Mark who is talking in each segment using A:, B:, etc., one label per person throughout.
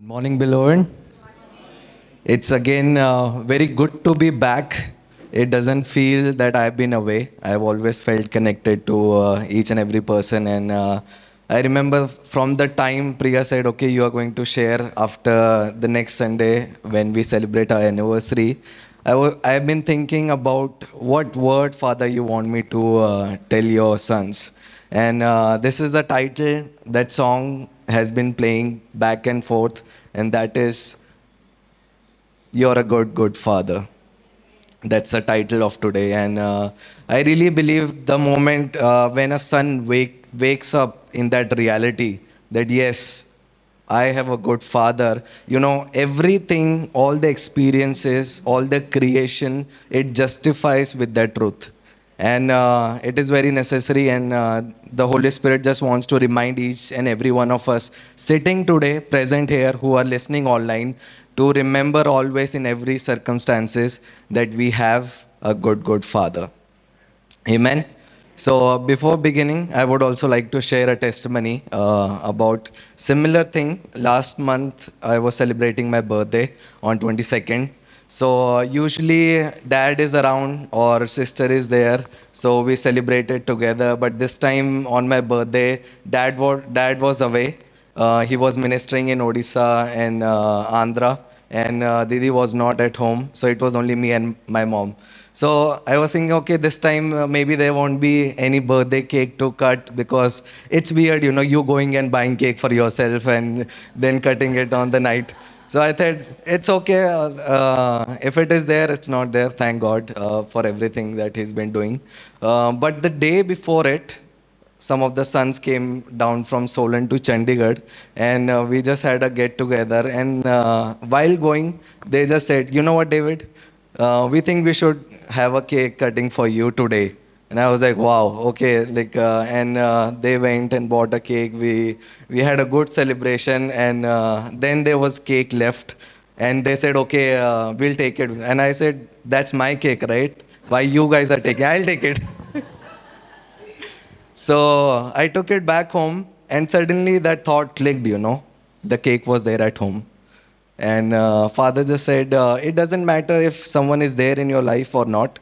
A: Good morning, beloved. It's again uh, very good to be back. It doesn't feel that I've been away. I've always felt connected to uh, each and every person. And uh, I remember from the time Priya said, Okay, you are going to share after the next Sunday when we celebrate our anniversary. I w- I've been thinking about what word, Father, you want me to uh, tell your sons. And uh, this is the title that song has been playing back and forth, and that is You're a Good, Good Father. That's the title of today. And uh, I really believe the moment uh, when a son wake, wakes up in that reality that, yes, I have a good father. You know, everything, all the experiences, all the creation, it justifies with that truth. And uh, it is very necessary, and uh, the Holy Spirit just wants to remind each and every one of us sitting today, present here, who are listening online, to remember always in every circumstances that we have a good, good Father. Amen. So uh, before beginning, I would also like to share a testimony uh, about similar thing. Last month, I was celebrating my birthday on 22nd. So usually dad is around or sister is there, so we celebrated together. But this time on my birthday, dad was dad was away. Uh, he was ministering in Odisha and uh, Andhra, and uh, Didi was not at home, so it was only me and my mom. So I was thinking, okay, this time uh, maybe there won't be any birthday cake to cut because it's weird, you know, you going and buying cake for yourself and then cutting it on the night. So I said, it's okay. Uh, uh, if it is there, it's not there. Thank God uh, for everything that He's been doing. Uh, but the day before it, some of the sons came down from Solan to Chandigarh, and uh, we just had a get together. And uh, while going, they just said, "You know what, David? We think we should have a cake cutting for you today." And I was like, "Wow, okay." Like, uh, and uh, they went and bought a cake. We we had a good celebration, and uh, then there was cake left, and they said, "Okay, uh, we'll take it." And I said, "That's my cake, right? Why you guys are taking? I'll take it." So I took it back home, and suddenly that thought clicked, you know, the cake was there at home. And uh, father just said, uh, It doesn't matter if someone is there in your life or not,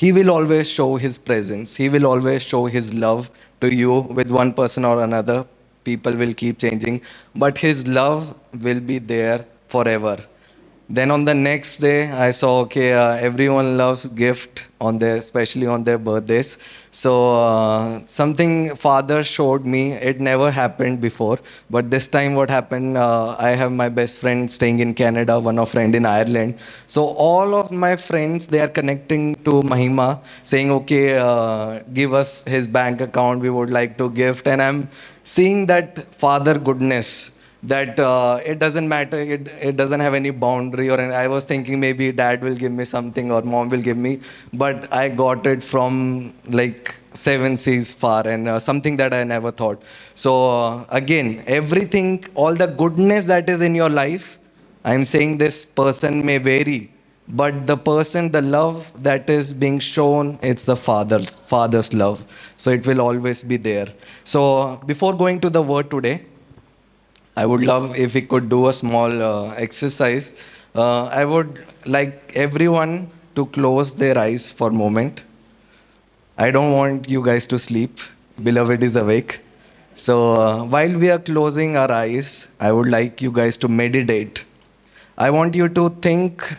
A: he will always show his presence. He will always show his love to you with one person or another. People will keep changing, but his love will be there forever. Then on the next day, I saw okay, uh, everyone loves gift on their, especially on their birthdays. So uh, something father showed me. It never happened before, but this time what happened? Uh, I have my best friend staying in Canada, one of friend in Ireland. So all of my friends they are connecting to Mahima, saying okay, uh, give us his bank account. We would like to gift, and I'm seeing that father goodness that uh, it doesn't matter it, it doesn't have any boundary or any, i was thinking maybe dad will give me something or mom will give me but i got it from like seven seas far and uh, something that i never thought. So uh, again everything all the goodness that is in your life i'm saying this person may vary but the person the love that is being shown it's the father's father's love. So it will always be there. So before going to the word today I would love if we could do a small uh, exercise. Uh, I would like everyone to close their eyes for a moment. I don't want you guys to sleep. Beloved is awake. So uh, while we are closing our eyes, I would like you guys to meditate. I want you to think,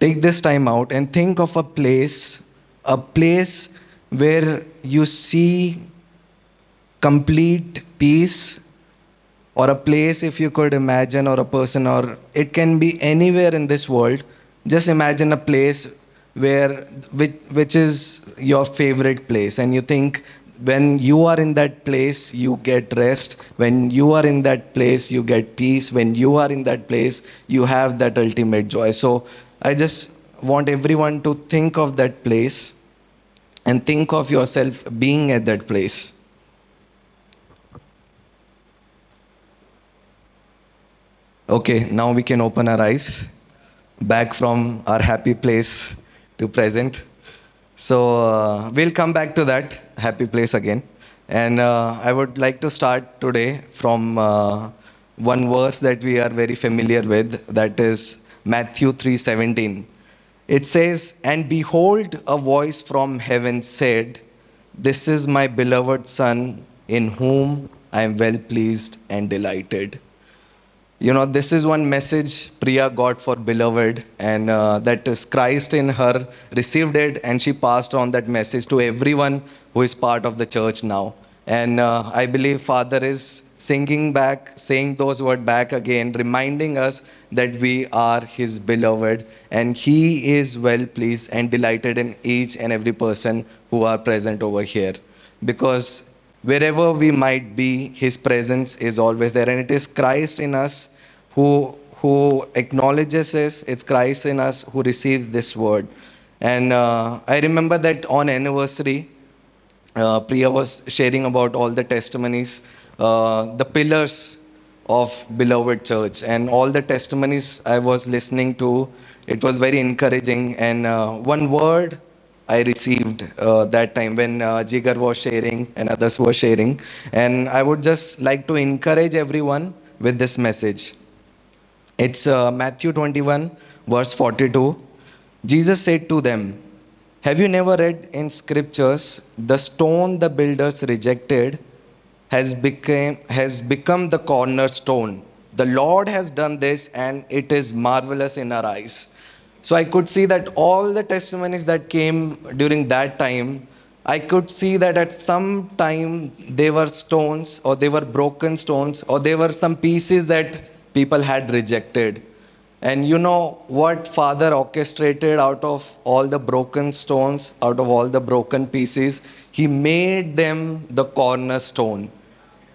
A: take this time out and think of a place, a place where you see complete peace or a place if you could imagine or a person or it can be anywhere in this world. Just imagine a place where which, which is your favorite place and you think when you are in that place you get rest. When you are in that place you get peace. When you are in that place you have that ultimate joy. So i just want everyone to think of that place and think of yourself being at that place Okay, now we can open our eyes back from our happy place to present. So uh, we'll come back to that happy place again. And uh, I would like to start today from uh, one verse that we are very familiar with, that is Matthew 3:17. It says, "And behold, a voice from heaven said, This is my beloved Son, in whom I am well pleased and delighted." You know, this is one message Priya got for beloved, and uh, that is Christ in her received it, and she passed on that message to everyone who is part of the church now. And uh, I believe Father is singing back, saying those words back again, reminding us that we are His beloved, and He is well pleased and delighted in each and every person who are present over here. Because wherever we might be, His presence is always there, and it is Christ in us who who acknowledges us. It's Christ in us who receives this word. And uh, I remember that on anniversary, uh, Priya was sharing about all the testimonies, uh, the pillars of beloved church, and all the testimonies I was listening to. It was very encouraging. And uh, one word I received uh, that time when uh, Jigar was sharing and others were sharing. And I would just like to encourage everyone with this message. It's uh, Matthew 21, verse 42. Jesus said to them, Have you never read in scriptures, the stone the builders rejected has become, has become the cornerstone? The Lord has done this, and it is marvelous in our eyes. So I could see that all the testimonies that came during that time, I could see that at some time they were stones, or they were broken stones, or they were some pieces that people had rejected. And you know what Father orchestrated out of all the broken stones, out of all the broken pieces? He made them the cornerstone.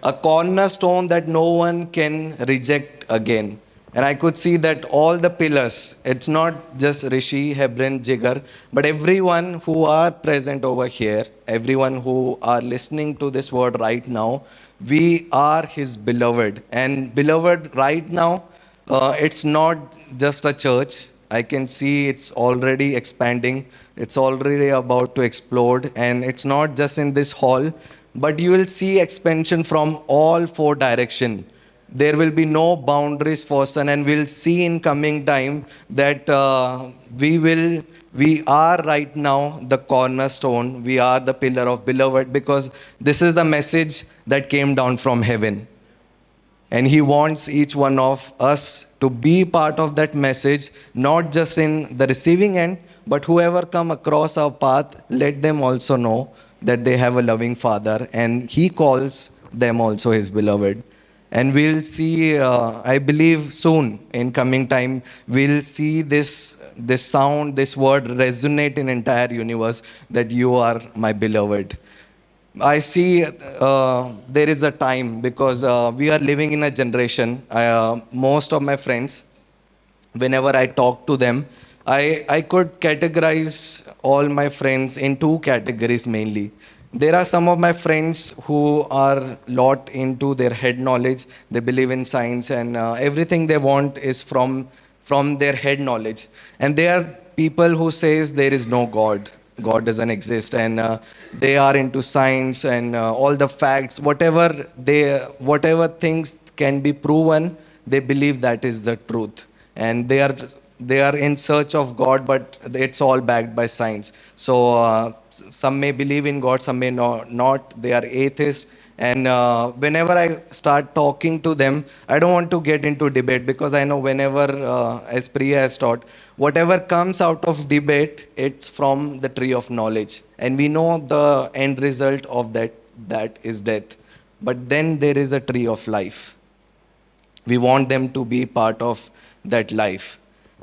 A: A cornerstone that no one can reject again. And I could see that all the pillars, it's not just Rishi, Hebron, Jigar, but everyone who are present over here, everyone who are listening to this word right now, we are his beloved. And beloved, right now, uh, it's not just a church. I can see it's already expanding. It's already about to explode. And it's not just in this hall, but you will see expansion from all four direction. There will be no boundaries for sun, and we'll see in coming time that uh, we will we are right now the cornerstone. We are the pillar of beloved because this is the message that came down from heaven. And he wants each one of us to be part of that message not just in the receiving end but whoever come across our path let them also know that they have a loving father and he calls them also his beloved and we'll see uh, i believe soon in coming time we'll see this this sound this word resonate in entire universe that you are my beloved I see uh, there is a time because uh, we are living in a generation. Uh, most of my friends, whenever I talk to them, I, I could categorize all my friends in two categories mainly. There are some of my friends who are lot into their head knowledge. They believe in science and uh, everything they want is from from their head knowledge. And they are people who says there is no God God doesn't exist, and uh, they are into science and uh, all the facts, whatever they, whatever things can be proven, they believe that is the truth, and they are they are in search of God, but it's all backed by science. So uh, some may believe in God, some may not. They are atheists and uh, whenever I start talking to them, I don't want to get into debate because I know whenever, uh, as Priya has taught, whatever comes out of debate, it's from the tree of knowledge. And we know the end result of that, that is death. But then there is a tree of life. We want them to be part of that life.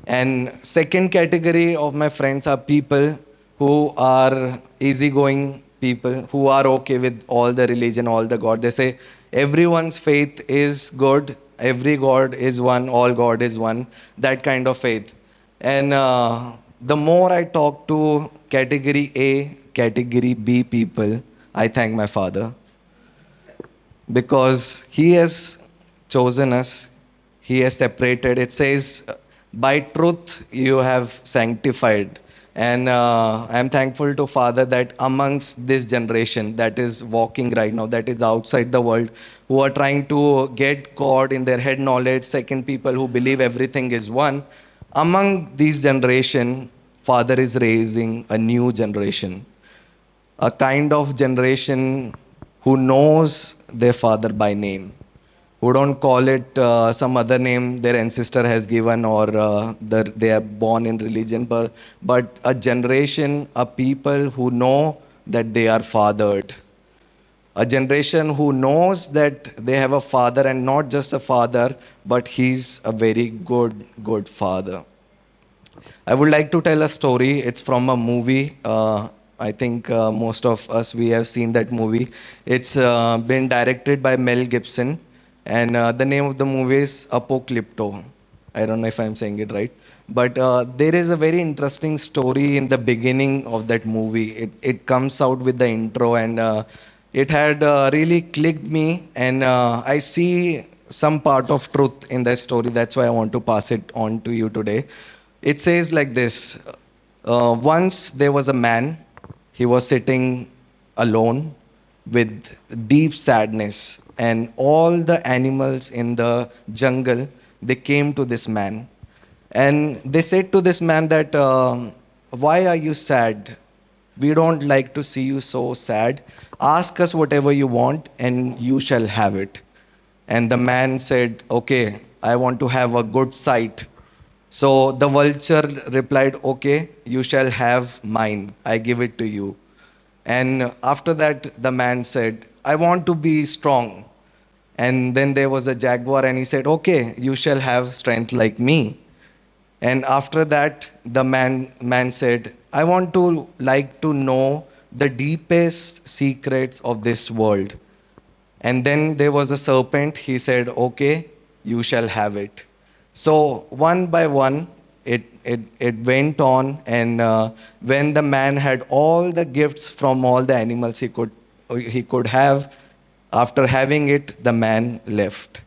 A: And second category of my friends are people who are easygoing people who are okay with all the religion, all the God. They say everyone's faith is good, every God is one, all God is one, that kind of faith. And uh, the more I talk to category A, category B people, I thank my Father because He has chosen us, He has separated. It says, by truth you have sanctified. And uh, I'm thankful to Father that amongst this generation that is walking right now, that is outside the world, who are trying to get God in their head knowledge, second people who believe everything is one, among these generation, Father is raising a new generation, a kind of generation who knows their Father by name who don't call it uh, some other name their ancestor has given or uh, they are born in religion, but, but a generation, a people who know that they are fathered. A generation who knows that they have a father and not just a father, but he's a very good, good father. I would like to tell a story. It's from a movie. Uh, I think uh, most of us we have seen that movie. It's uh, been directed by Mel Gibson and uh, the name of the movie is Apocalypto. I don't know if I'm saying it right. But uh, there is a very interesting story in the beginning of that movie. It, it comes out with the intro, and uh, it had uh, really clicked me. And uh, I see some part of truth in that story. That's why I want to pass it on to you today. It says like this uh, Once there was a man, he was sitting alone with deep sadness and all the animals in the jungle they came to this man. And they said to this man that uh, why are you sad? We don't like to see you so sad. Ask us whatever you want and you shall have it. And the man said okay i want to have a good sight. So the vulture replied okay you shall have mine. I give it to you. And after that the man said i want to be strong and then there was a jaguar, and he said, Okay, you shall have strength like me. And after that, the man, man said, I want to like to know the deepest secrets of this world. And then there was a serpent. He said, Okay, you shall have it. So, one by one, it, it, it went on. And uh, when the man had all the gifts from all the animals he could, he could have, after having it, the man left.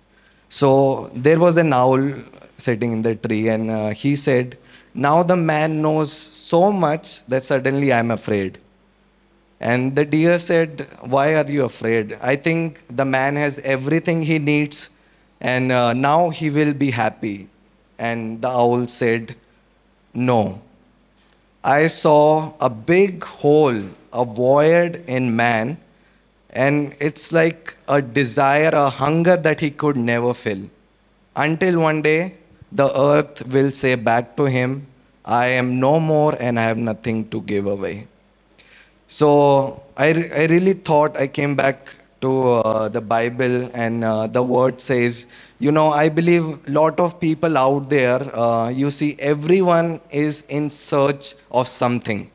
A: So there was an owl sitting in the tree, and uh, he said, Now the man knows so much that suddenly I'm afraid. And the deer said, Why are you afraid? I think the man has everything he needs, and uh, now he will be happy. And the owl said, No. I saw a big hole, a void in man and it's like a desire, a hunger that he could never fill. Until one day, the earth will say back to him, I am no more and I have nothing to give away. So I, I really thought I came back to uh, the Bible and uh, the word says, you know, I believe a lot of people out there, uh, you see, everyone is in search of something.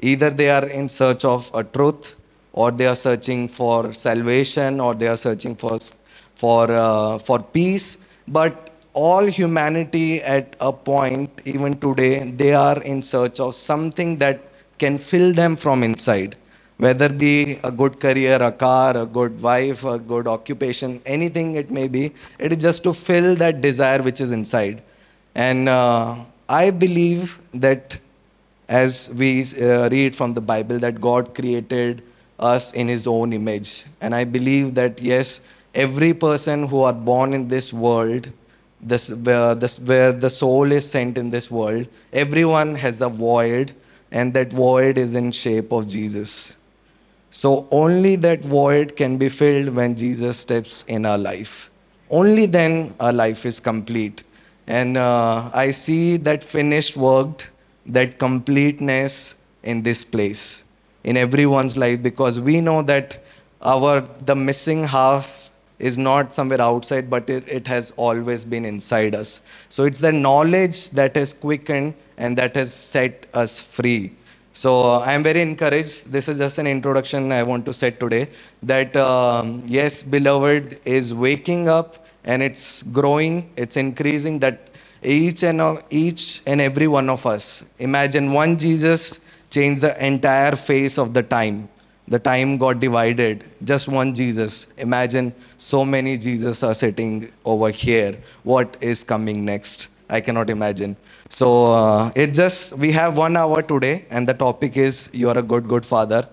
A: Either they are in search of a truth, or they are searching for salvation or they are searching for for uh, for peace. But all humanity at a point even today they are in search of something that can fill them from inside. Whether be a good career a car a good wife a good occupation anything it may be it is just to fill that desire which is inside. And uh, i believe that as we uh, read from the bible that god created us in his own image. And I believe that, yes, every person who are born in this world, this, where, this, where the soul is sent in this world, everyone has a void, and that void is in shape of Jesus. So only that void can be filled when Jesus steps in our life. Only then our life is complete. And uh, I see that finished work, that completeness in this place in everyone's life because we know that our the missing half is not somewhere outside but it, it has always been inside us. So it's the knowledge that has quickened and that has set us free. So uh, i am very encouraged. This is just an introduction i want to set today that um, yes beloved is waking up and it's growing it's increasing that each and each and every one of us imagine one jesus changed the entire face of the time. The time got divided. Just one Jesus. Imagine so many Jesus are sitting over here. What is coming next? I cannot imagine. So uh, it just we have one hour today, and the topic is you are a good, good father.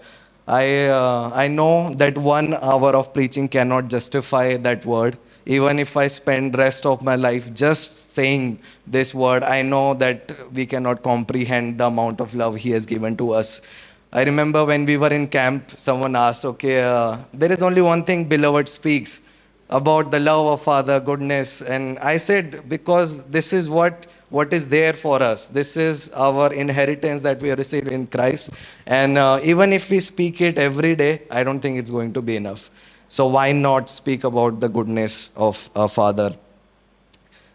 A: I uh, I know that one hour of preaching cannot justify that word. Even if I spend rest of my life just saying this word, I know that we cannot comprehend the amount of love He has given to us. I remember when we were in camp, someone asked, "Okay, uh, there is only one thing beloved speaks." about the love of Father, goodness. And I said, because this is what, what is there for us. This is our inheritance that we received in Christ. And uh, even if we speak it every day, I don't think it's going to be enough. So why not speak about the goodness of a Father?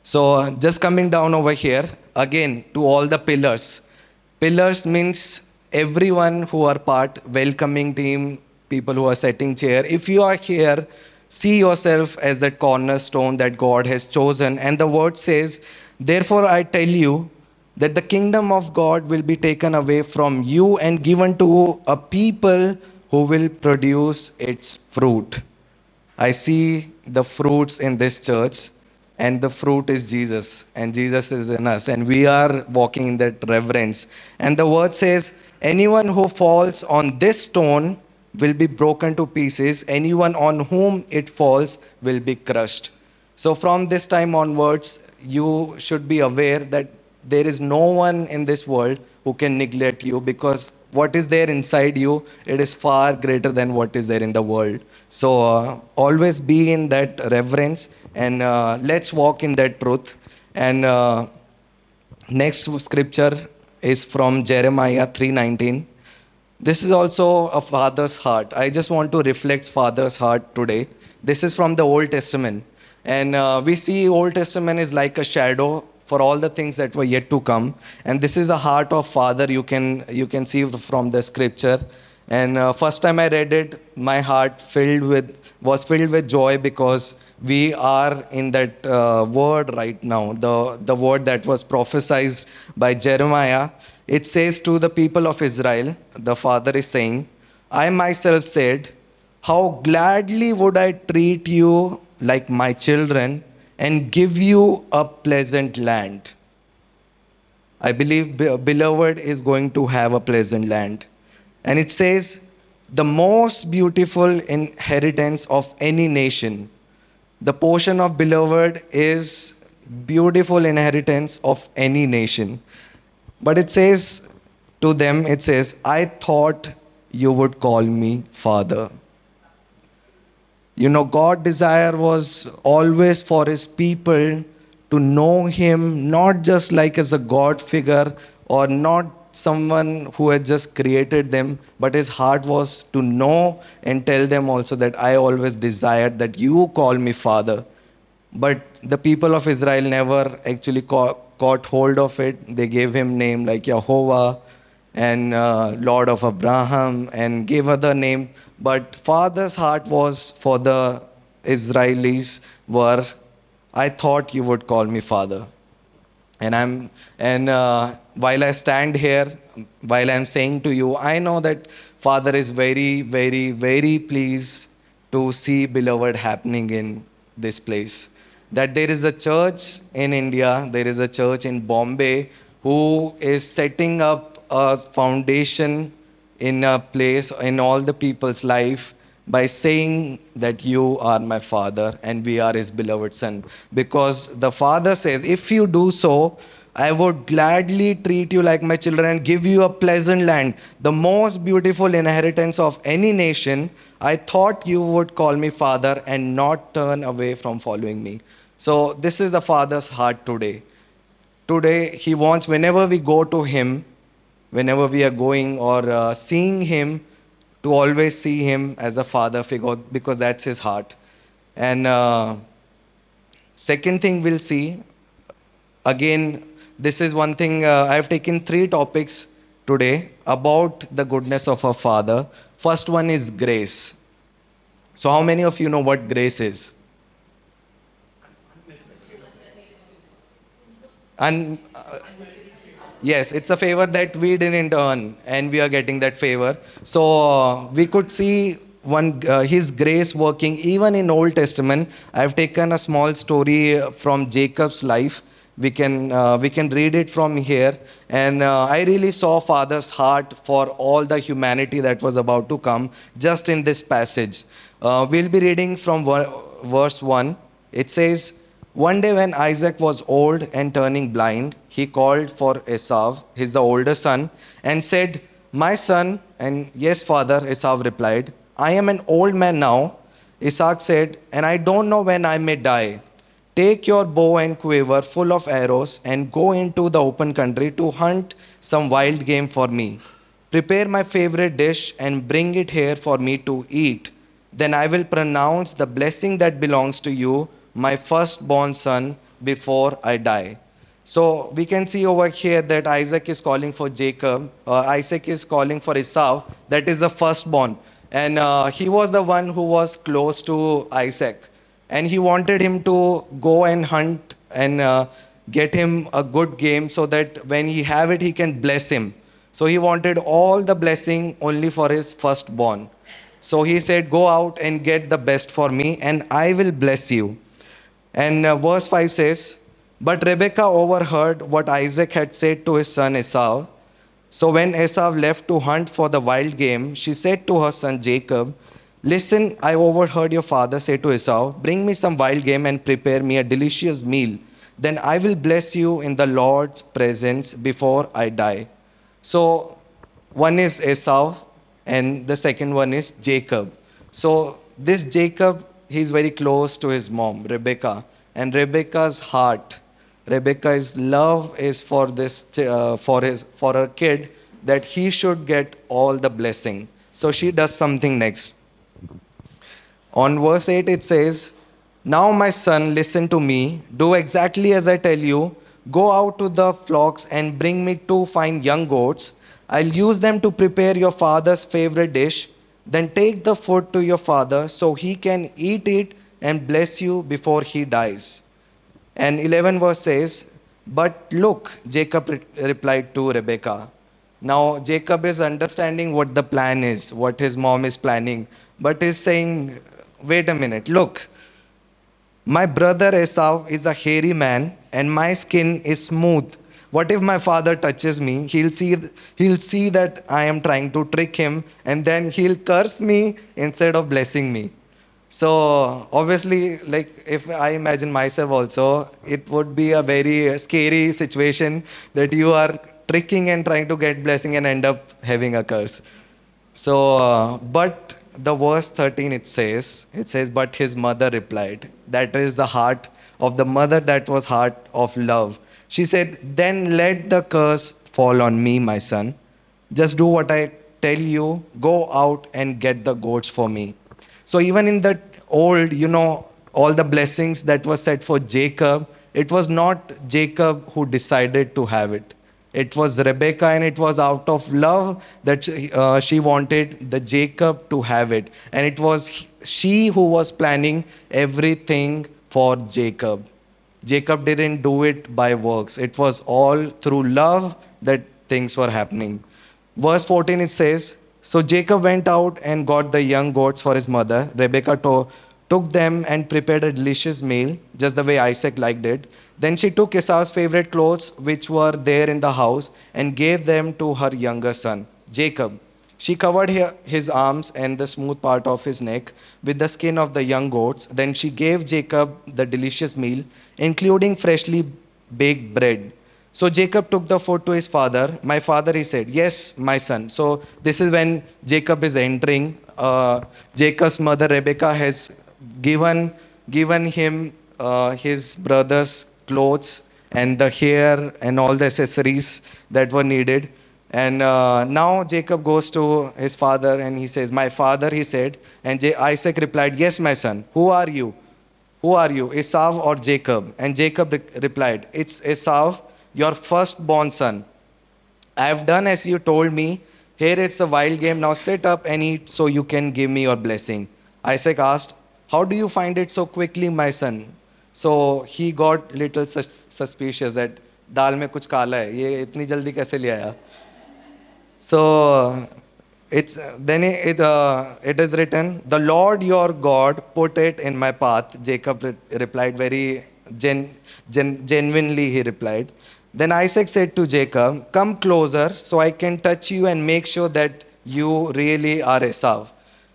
A: So uh, just coming down over here, again, to all the pillars. Pillars means everyone who are part, welcoming team, people who are setting chair. If you are here, See yourself as that cornerstone that God has chosen. And the word says, Therefore I tell you that the kingdom of God will be taken away from you and given to a people who will produce its fruit. I see the fruits in this church, and the fruit is Jesus, and Jesus is in us, and we are walking in that reverence. And the word says, Anyone who falls on this stone will be broken to pieces. Anyone on whom it falls will be crushed. So, from this time onwards, you should be aware that there is no one in this world who can neglect you because what is there inside you it is far greater than what is there in the world so uh, always be in that reverence and uh, let's walk in that truth and uh, next scripture is from jeremiah 319 this is also a father's heart. I just want to reflect father's heart today. This is from the Old Testament. And uh, we see Old Testament is like a shadow for all the things that were yet to come. And this is the heart of father you can, you can see from the scripture. And uh, first time I read it, my heart filled with, was filled with joy because we are in that uh, word right now, the, the word that was prophesied by Jeremiah it says to the people of Israel, the Father is saying, I myself said, How gladly would I treat you like my children and give you a pleasant land. I believe beloved is going to have a pleasant land. And it says, the most beautiful inheritance of any nation. The portion of beloved is beautiful inheritance of any nation. But it says to them, it says, I thought you would call me Father. You know, God's desire was always for his people to know him not just like as a God figure or not someone who had just created them, but his heart was to know and tell them also that I always desired that you call me Father. But the people of Israel never actually caught hold of it. They gave him name like Jehovah and uh, Lord of Abraham and gave her the name. But father's heart was for the Israelis were, I thought you would call me father. And I'm and uh, while I stand here, while I'm saying to you, I know that Father is very, very, very pleased to see beloved happening in this place that there is a church in India, there is a church in Bombay who is setting up a foundation in a place in all the people's life by saying that you are my father and we are his beloved son. Because the father says, if you do so, I would gladly treat you like my children and give you a pleasant land, the most beautiful inheritance of any nation. I thought you would call me father and not turn away from following me. So, this is the Father's heart today. Today, He wants, whenever we go to Him, whenever we are going or uh, seeing Him, to always see Him as a Father figure because that's His heart. And uh, second thing we'll see, again, this is one thing uh, I've taken three topics today about the goodness of our Father. First one is grace. So, how many of you know what grace is? And uh, yes, it's a favor that we didn't earn, and we are getting that favor. So uh, we could see one uh, his grace working even in old testament i've taken a small story from jacob's life We can, uh, we can read it from here. And uh, I really saw Father's heart for all the humanity that was about to come just in this passage. Uh, we'll be reading from verse 1. It says, One day when Isaac was old and turning blind, he called for Esau, his the older son, and said, My son, and yes, father, Esau replied, I am an old man now. Isaac said, And I don't know when I may die. Take your bow and quiver full of arrows and go into the open country to hunt some wild game for me. Prepare my favorite dish and bring it here for me to eat. Then I will pronounce the blessing that belongs to you, my firstborn son, before I die. So we can see over here that Isaac is calling for Jacob, uh, Isaac is calling for Esau, that is the firstborn. And uh, he was the one who was close to Isaac. And he wanted him to go and hunt and uh, get him a good game so that when he have it, he can bless him. So he wanted all the blessing only for his firstborn. So he said, Go out and get the best for me, and I will bless you. And uh, verse 5 says, But Rebekah overheard what Isaac had said to his son Esau. So when Esau left to hunt for the wild game, she said to her son Jacob, Listen, I overheard your father say to Esau, Bring me some wild game and prepare me a delicious meal. Then I will bless you in the Lord's presence before I die. So one is Esau, and the second one is Jacob. So this Jacob, he's very close to his mom, Rebecca, and Rebecca's heart, Rebecca's love is for this uh, for his for her kid that he should get all the blessing. So she does something next. On verse 8 it says, Now my son, listen to me, do exactly as I tell you. Go out to the flocks and bring me two fine young goats. I'll use them to prepare your father's favorite dish. Then take the food to your father so he can eat it and bless you before he dies. And 11 verse says, But look, Jacob re- replied to Rebekah. Now, Jacob is understanding what the plan is, what his mom is planning, but is saying, Wait a minute, look, my brother Esau is a hairy man and my skin is smooth. What if my father touches me? He'll see, he'll see that I am trying to trick him and then he'll curse me instead of blessing me. So obviously, like if I imagine myself also, it would be a very scary situation that you are tricking and trying to get blessing and end up having a curse. So, uh, but the verse 13 it says, it says, but his mother replied. That is the heart of the mother that was heart of love. She said, then let the curse fall on me, my son. Just do what I tell you. Go out and get the goats for me. So even in the old, you know, all the blessings that were set for Jacob, it was not Jacob who decided to have it. It was Rebecca, and it was out of love that uh, she wanted the Jacob to have it, and it was she who was planning everything for Jacob. Jacob didn't do it by works. It was all through love that things were happening. Verse 14 it says, So Jacob went out and got the young goats for his mother. Rebekah to- took them and prepared a delicious meal, just the way Isaac liked it. Then she took Esau's favorite clothes, which were there in the house, and gave them to her younger son, Jacob. She covered his arms and the smooth part of his neck with the skin of the young goats. Then she gave Jacob the delicious meal, including freshly baked bread. So Jacob took the food to his father. My father, he said, Yes, my son. So this is when Jacob is entering. Uh, Jacob's mother, Rebecca, has given, given him uh, his brother's clothes and the hair and all the accessories that were needed. And uh, now Jacob goes to his father and he says, My father, he said. And J- Isaac replied, Yes, my son. Who are you? Who are you, Esau or Jacob? And Jacob re- replied, It's Esau, your firstborn son. I have done as you told me. Here it's a wild game. Now sit up and eat so you can give me your blessing. Isaac asked, How do you find it so quickly, my son? So he got little sus- suspicious that दाल में कुछ काला है ये इतनी जल्दी कैसे ले आया so it's then it uh, it is written, "The Lord your God put it in my path." Jacob re- replied very Gen, gen, genuinely, he replied. Then Isaac said to Jacob, Come closer so I can touch you and make sure that you really are Esau.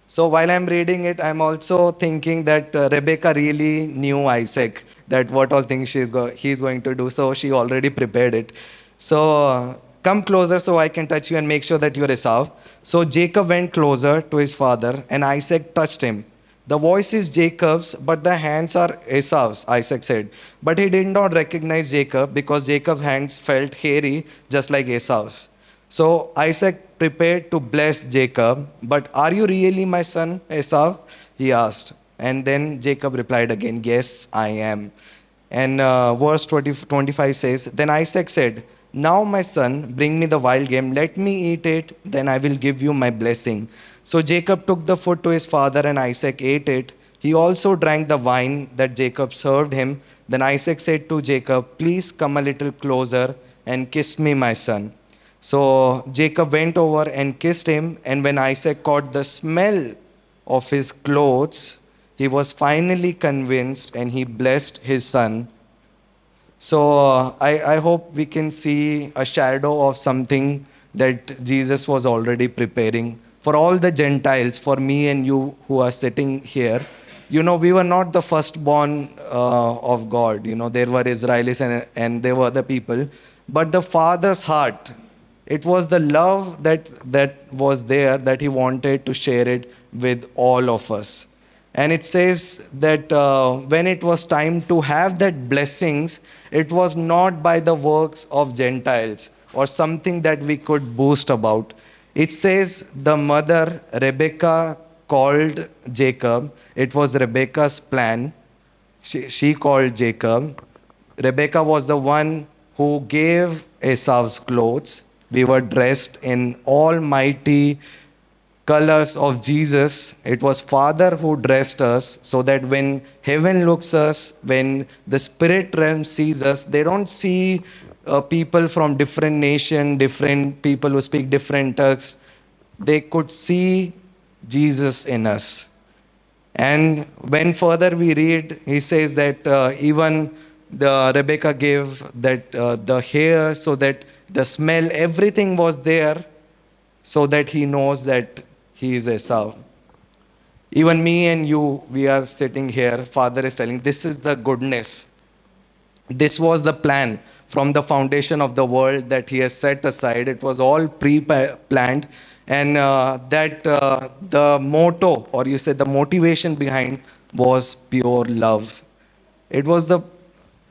A: So while I'm reading it, I'm also thinking that uh, Rebecca really knew Isaac, that what all things she's go- he's going to do. So she already prepared it. So come closer so I can touch you and make sure that you're Esau. So Jacob went closer to his father, and Isaac touched him. The voice is Jacob's, but the hands are Esau's, Isaac said. But he did not recognize Jacob because Jacob's hands felt hairy, just like Esau's. So Isaac prepared to bless Jacob. But are you really my son, Esau? He asked. And then Jacob replied again, Yes, I am. And uh, verse 20, 25 says, Then Isaac said, Now, my son, bring me the wild game. Let me eat it, then I will give you my blessing. So Jacob took the food to his father, and Isaac ate it. He also drank the wine that Jacob served him. Then Isaac said to Jacob, Please come a little closer and kiss me, my son. So Jacob went over and kissed him, and when Isaac caught the smell of his clothes, he was finally convinced and he blessed his son. So I, I hope we can see a shadow of something that Jesus was already preparing for all the Gentiles, for me and you who are sitting here. You know, we were not the firstborn uh, of God. You know, there were Israelis and, and there were the people. But the Father's heart, it was the love that, that was there that He wanted to share it with all of us. And it says that uh, when it was time to have that blessings, it was not by the works of Gentiles or something that we could boast about. It says the mother, Rebecca, called Jacob. It was Rebecca's plan. She, she called Jacob. Rebecca was the one who gave Esau's clothes. We were dressed in almighty colors of Jesus. It was Father who dressed us so that when heaven looks us, when the spirit realm sees us, they don't see uh, people from different nation, different people who speak different tongues. They could see Jesus in us. And when further we read, he says that uh, even the Rebecca gave that uh, the hair so that the smell, everything was there so that he knows that he is Esau. Even me and you, we are sitting here. Father is telling, This is the goodness. This was the plan from the foundation of the world that he has set aside. It was all pre planned. And uh, that uh, the motto, or you said the motivation behind, was pure love. It was the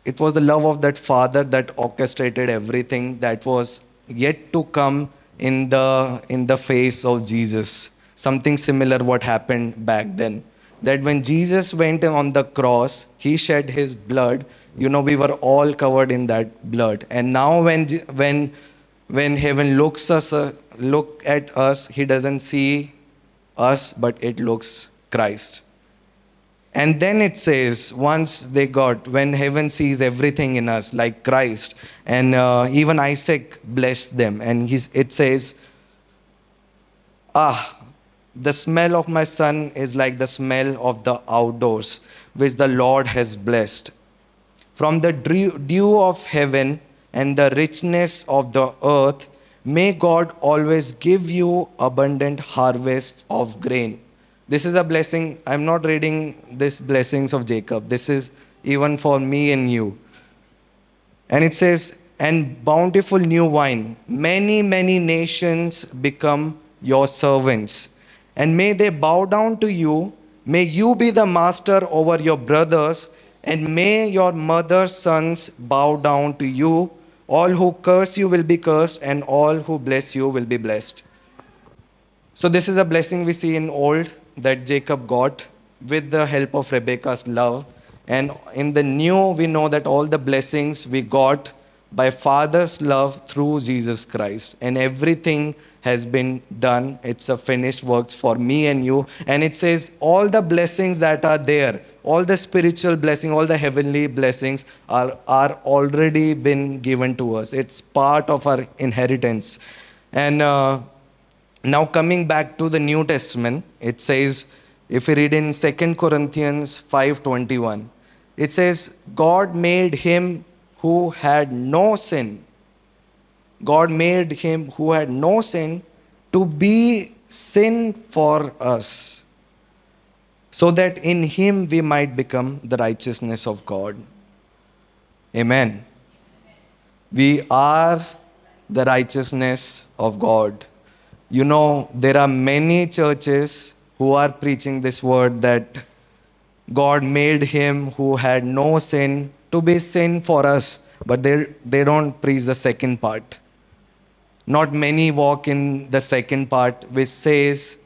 A: it was the love of that father that orchestrated everything that was yet to come in the in the face of jesus something similar what happened back then. That when jesus went on the cross he shed his blood. You know we were all covered in that blood. And now when when when heaven looks us uh, look at us he doesn't see us but it looks christ. And then it says, once they got, when heaven sees everything in us, like Christ, and uh, even Isaac blessed them. And it says, Ah, the smell of my son is like the smell of the outdoors, which the Lord has blessed. From the dew of heaven and the richness of the earth, may God always give you abundant harvests of grain this is a blessing. I'm not reading this blessings of Jacob. This is even for me and you. And it says, and bountiful new wine. Many, many nations become your servants. And may they bow down to you. May you be the master over your brothers. And may your mother's sons bow down to you. All who curse you will be cursed, and all who bless you will be blessed. So, this is a blessing we see in Old that Jacob got with the help of Rebecca's love. And in the new, we know that all the blessings we got by Father's love through Jesus Christ. And everything has been done. It's a finished works for me and you. And it says all the blessings that are there, all the spiritual blessing, all the heavenly blessings are, are already been given to us. It's part of our inheritance. And uh, now coming back to the New Testament, it says, if we read in 2 Corinthians 5.21, It says, God made him who had no sin. God made him who had no sin to be sin for us, so that in him we might become the righteousness of God. Amen. We are the righteousness of God. You know, there are many churches who are preaching this word that God made him who had no sin to be sin for us, but they, they don't preach the second part. Not many walk in the second part, which says,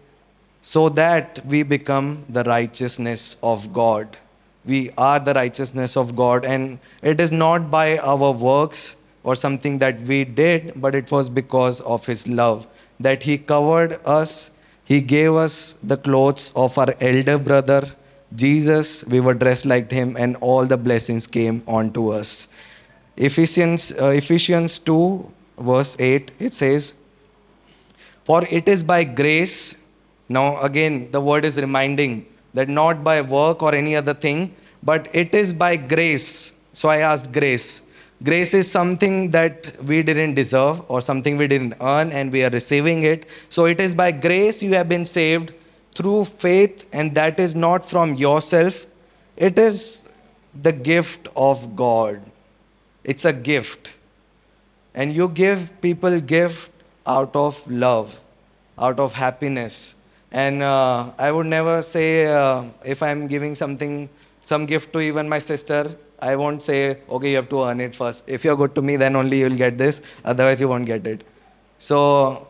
A: so that we become the righteousness of God. We are the righteousness of God, and it is not by our works or something that we did, but it was because of His love that He covered us. He gave us the clothes of our elder brother, Jesus. We were dressed like Him, and all the blessings came onto us. Ephesians, uh, Ephesians 2, verse 8, it says, For it is by grace. Now, again, the word is reminding that not by work or any other thing, but it is by grace. So I asked grace. Grace is something that we didn't deserve or something we didn't earn and we are receiving it. So it is by grace you have been saved through faith, and that is not from yourself. It is the gift of God. It's a gift. And you give people gift out of love, out of happiness. And uh, I would never say uh, if I'm giving something, some gift to even my sister, I won't say, okay, you have to earn it first. If you're good to me, then only you'll get this. Otherwise, you won't get it. So,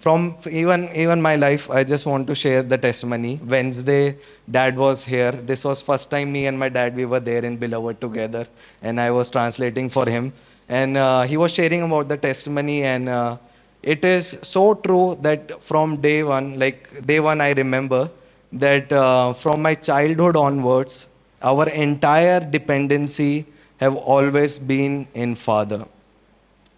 A: from even even my life, I just want to share the testimony. Wednesday, Dad was here. This was first time me and my dad we were there in Beloved together, and I was translating for him. And uh, he was sharing about the testimony, and uh, it is so true that from day one, like day one, I remember that uh, from my childhood onwards, our entire dependency have always been in father.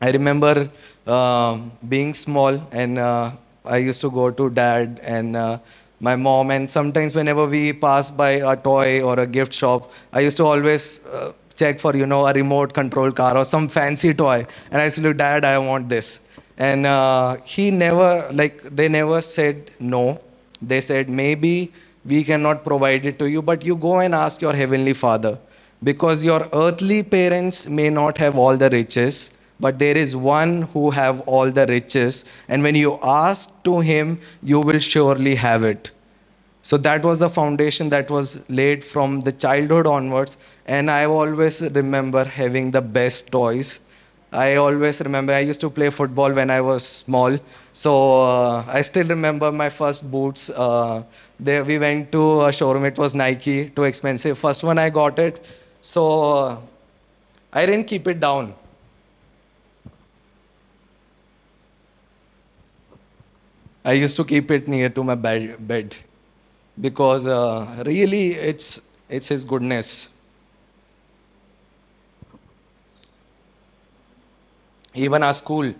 A: I remember uh, being small and uh, i used to go to dad and uh, my mom and sometimes whenever we pass by a toy or a gift shop i used to always uh, check for you know a remote control car or some fancy toy and i said dad i want this and uh, he never like they never said no they said maybe we cannot provide it to you, but you go and ask your heavenly Father. Because your earthly parents may not have all the riches, but there is one who have all the riches. And when you ask to him, you will surely have it. So that was the foundation that was laid from the childhood onwards. And I always remember having the best toys I always remember I used to play football when I was small. So uh, I still remember my first boots. Uh, we went to a showroom. It was Nike, too expensive. First one I got it. So uh, I didn't keep it down. I used to keep it near to my bed because uh, really it's it's His goodness. even our school.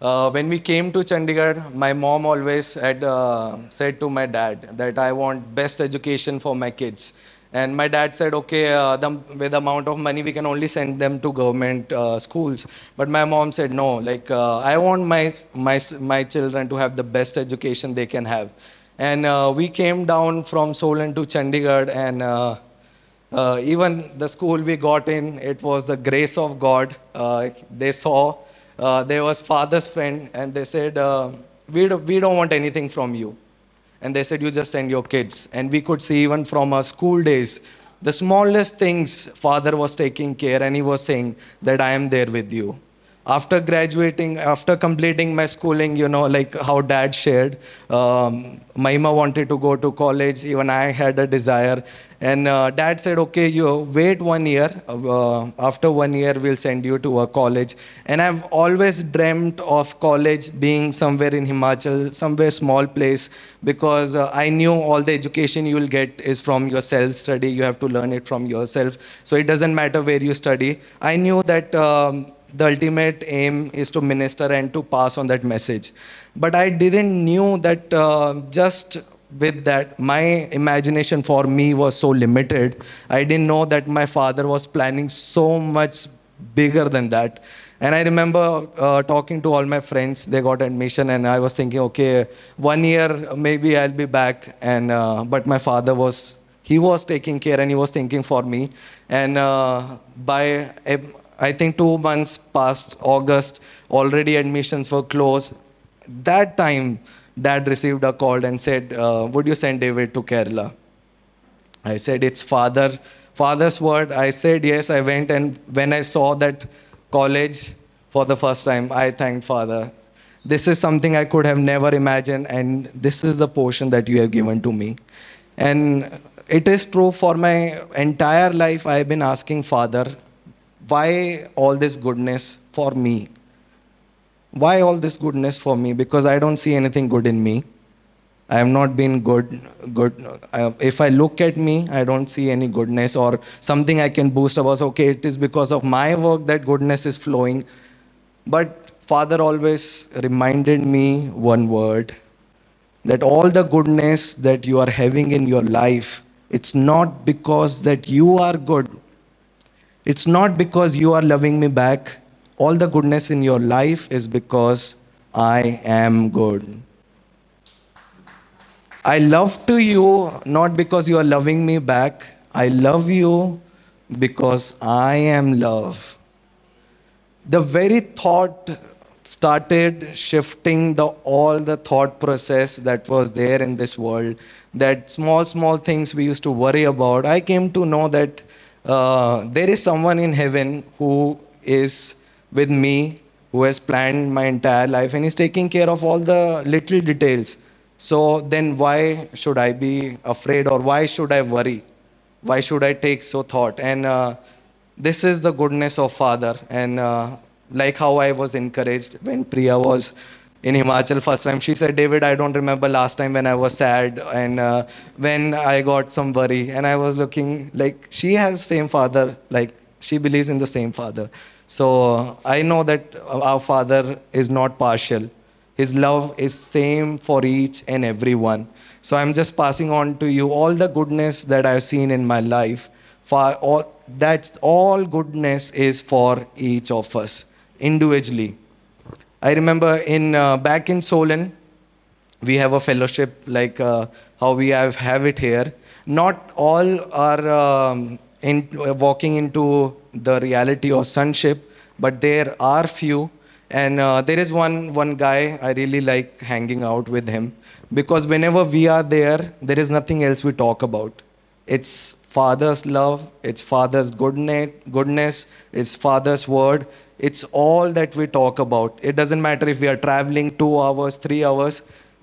A: Uh, when we came to Chandigarh, my mom always had uh, said to my dad that I want best education for my kids. And my dad said, okay, uh, the, with the amount of money, we can only send them to government uh, schools. But my mom said, no, like, uh, I want my, my, my children to have the best education they can have. And uh, we came down from Solan to Chandigarh, and uh, even the school we got in, it was the grace of God. Uh, they saw, uh, there was father's friend, and they said, uh, we, do, we don't want anything from you. And they said, you just send your kids. And we could see even from our school days, the smallest things, father was taking care, and he was saying that I am there with you after graduating, after completing my schooling, you know, like how dad shared, um, Mahima wanted to go to college. Even I had a desire. And uh, dad said, okay, you wait one year. Uh, after one year, we'll send you to a college. And I've always dreamt of college being somewhere in Himachal, somewhere small place, because uh, I knew all the education you will get is from your self study. You have to learn it from yourself. So it doesn't matter where you study. I knew that. Um, the ultimate aim is to minister and to pass on that message but i didn't knew that uh, just with that, my imagination for me was so limited. I didn't know that my father was planning so much bigger than that. And I remember uh, talking to all my friends. They got admission, and I was thinking, okay, one year maybe I'll be back. And uh, but my father was he was taking care, and he was thinking for me. And uh, by I think two months past August, already admissions were closed. That time, Dad received a call and said, uh, "Would you send David to Kerala?" I said, "It's father." Father's word. I said yes. I went, and when I saw that college for the first time, I thanked Father. This is something I could have never imagined, and this is the portion that you have given to me. And it is true for my entire life, I have been asking Father, why all this goodness for me? Why all this goodness for me? Because I don't see anything good in me. I have not been good. Good. If I look at me, I don't see any goodness or something I can boast about. Okay, it is because of my work that goodness is flowing. But Father always reminded me one word that all the goodness that you are having in your life, it's not because that you are good. It's not because you are loving me back. All the goodness in your life is because I am good. I love to you not because you are loving me back. I love you because I am love. The very thought started shifting the all the thought process that was there in this world that small small things we used to worry about i came to know that uh, there is someone in heaven who is with me who has planned my entire life and is taking care of all the little details so then why should I be afraid or why should I worry? Why should I take so thought? And uh, this is the goodness of Father. And uh, like how I was encouraged when Priya was in Himachal first time, she said, David, I don't remember last time when I was sad and uh, when I got some worry. And I was looking like she has same father, like she believes in the same father. So I know that our father is not partial his love is same for each and every one. So I'm just passing on to you all the goodness that I've seen in my life. For all, that's all goodness is for each of us individually. I remember in uh, back in Solan, we have a fellowship like uh, how we have, have it here. Not all are um, in, uh, walking into the reality of sonship, but there are few and uh, there is one one guy I really like hanging out with him because whenever we are there, there is nothing else we talk about. It's Father's love, it's Father's goodness, goodness, it's Father's word. It's all that we talk about. It doesn't matter if we are traveling two hours, three hours.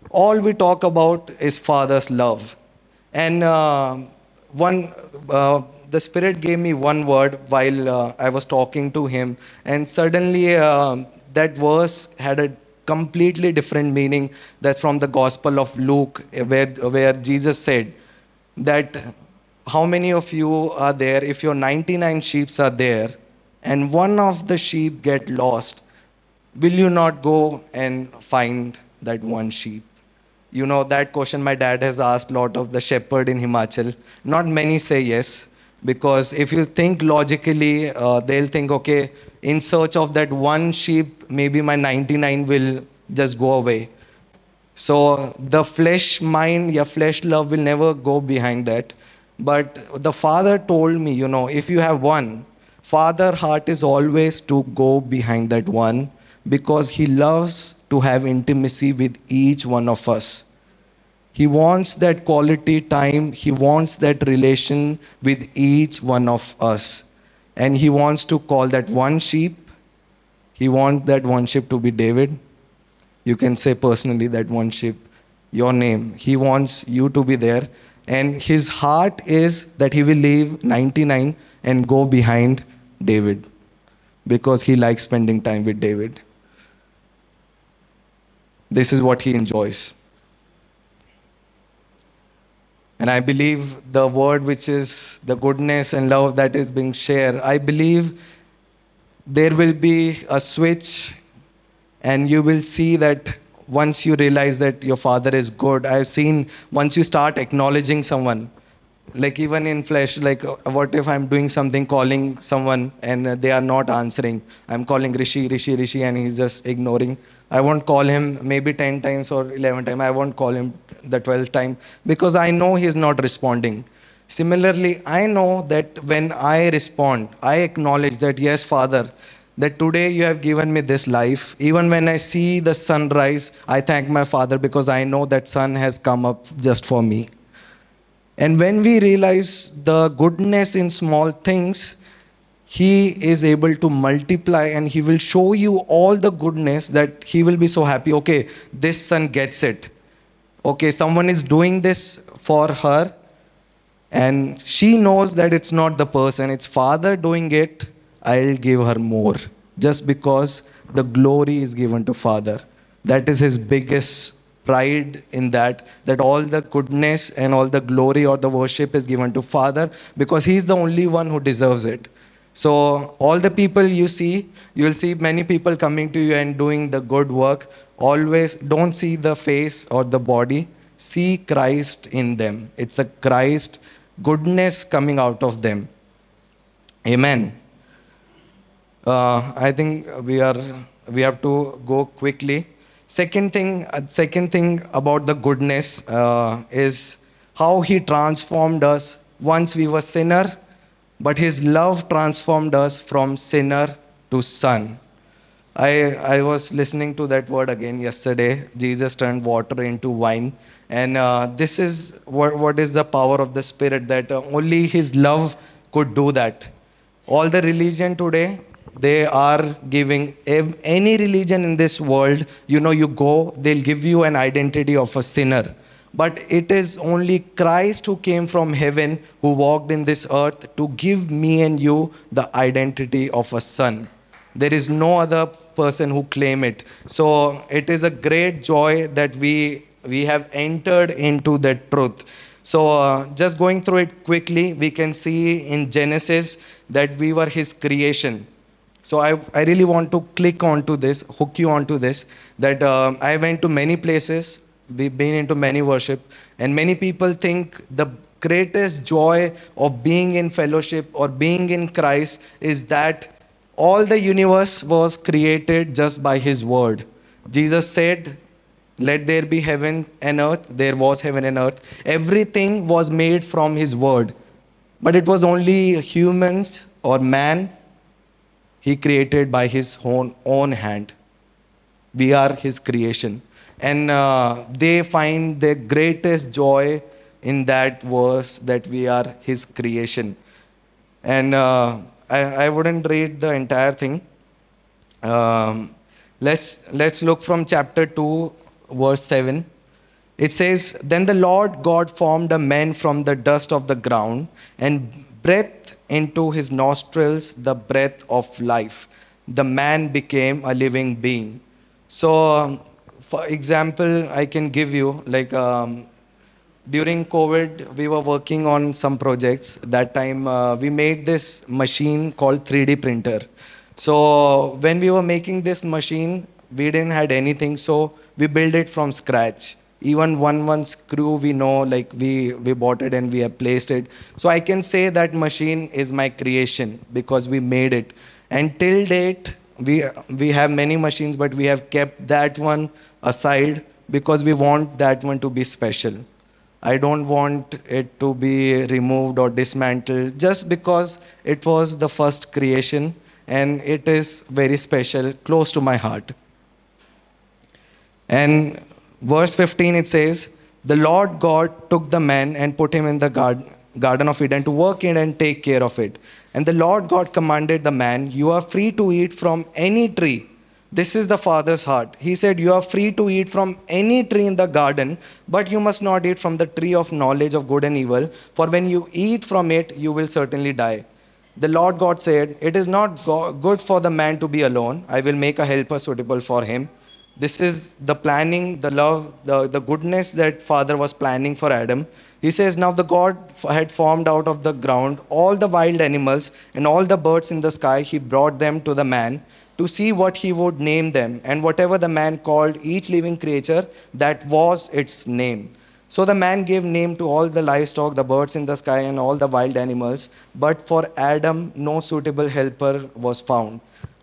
A: All we talk about is Father's love. And uh, one, uh, the Spirit gave me one word while uh, I was talking to him, and suddenly uh, that verse had a completely different meaning. That's from the Gospel of Luke, where, where Jesus said that how many of you are there if your 99 sheep are there and one of the sheep get lost will you not go and find that one sheep? You know that question my dad has asked a lot of the shepherd in himachal. Not many say yes because if you think logically uh, they'll think okay in search of that one sheep maybe my 99 will just go away. So the flesh mind your flesh love will never go behind that. But the father told me you know if you have one father heart is always to go behind that one because he loves to have intimacy with each one of us he wants that quality time. He wants that relation with each one of us. And he wants to call that one sheep. He wants that one sheep to be David. You can say personally that one sheep, your name. He wants you to be there. And his heart is that he will leave 99 and go behind David because he likes spending time with David. This is what he enjoys. And I believe the word which is the goodness and love that is being shared, I believe there will be a switch and you will see that once you realize that your father is good i've seen once you start acknowledging someone like even in flesh like uh, what if i'm doing something calling someone and uh, they are not answering? I'm calling rishi rishi rishi and he's just ignoring. I won't call him maybe 10 times or 11 times. I won't call him the 12th time because i know he's not responding. Similarly i know that when i respond i acknowledge that yes father that today you have given me this life. Even when i see the sunrise i thank my father because i know that sun has come up just for me and when we realize the goodness in small things, He is able to multiply and He will show you all the goodness that He will be so happy. Okay, this son gets it. Okay, someone is doing this for her, and she knows that it's not the person, it's Father doing it. I'll give her more just because the glory is given to Father. That is His biggest pride in that that all the goodness and all the glory or the worship is given to father because he is the only one who deserves it. So all the people you see you will see many people coming to you and doing the good work. Always don't see the face or the body. See christ in them. It's the christ goodness coming out of them. Amen. Uh, i think we are we have to go quickly Second thing, uh, second thing about the goodness uh, is how he transformed us. Once we were sinner, but his love transformed us from sinner to son. I, I was listening to that word again yesterday. Jesus turned water into wine. And uh, this is what, what is the power of the Spirit that uh, only His love could do that. All the religion today, they are giving any religion in this world you know you go they'll give you an identity of a sinner. But it is only christ who came from heaven who walked in this earth to give me and you the identity of a son. There is no other person who claim it. So it is a great joy that we we have entered into that truth. So uh, just going through it quickly we can see in genesis that we were his creation so I, I really want to click onto this, hook you onto this, that uh, I went to many places, we've been into many worship, and many people think the greatest joy of being in fellowship or being in Christ is that all the universe was created just by his word. Jesus said, let there be heaven and earth. There was heaven and earth. Everything was made from his word. But it was only humans or man he created by his own, own hand. We are his creation. And uh, they find the greatest joy in that verse that we are his creation. And uh, I, I wouldn't read the entire thing. Um, let's, let's look from chapter 2, verse 7. It says, Then the Lord God formed a man from the dust of the ground and breathed into his nostrils the breath of life. The man became a living being. So, um, for example, I can give you like um, during COVID, we were working on some projects. That time, uh, we made this machine called 3D printer. So when we were making this machine, we didn't had anything, so we built it from scratch even one one screw we know like we we bought it and we have placed it. So i can say that machine is my creation because we made it. And till date we we have many machines but we have kept that one aside because we want that one to be special. I don't want it to be removed or dismantled just because it was the first creation and it is very special close to my heart. And verse 15 it says, The Lord God took the man and put him in the garden, of Eden to work in and take care of it. And the Lord God commanded the man, You are free to eat from any tree. This is the Father's heart. He said, You are free to eat from any tree in the garden, but you must not eat from the tree of knowledge of good and evil, for when you eat from it, you will certainly die. The Lord God said, It is not good for the man to be alone. I will make a helper suitable for him. This is the planning, the love, the, the goodness that Father was planning for Adam. He says, Now the God had formed out of the ground all the wild animals and all the birds in the sky. He brought them to the man to see what he would name them. And whatever the man called each living creature, that was its name. So the man gave name to all the livestock, the birds in the sky, and all the wild animals. But for Adam, no suitable helper was found.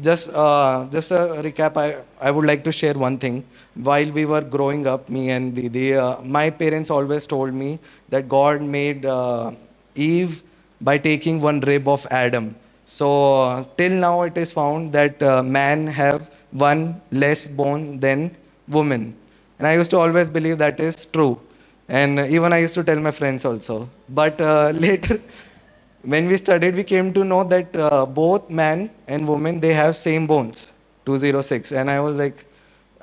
A: Just, uh, just a recap, I, I would like to share one thing. While we were growing up, me and Didi, uh, my parents always told me that God made uh, Eve by taking one rib of Adam. So uh, till now it is found that uh, man have one less bone than woman. And I used to always believe that is true. And even I used to tell my friends also. But uh, later, when we studied, we came to know that uh, both man and woman, they have same bones, 206. And I was like,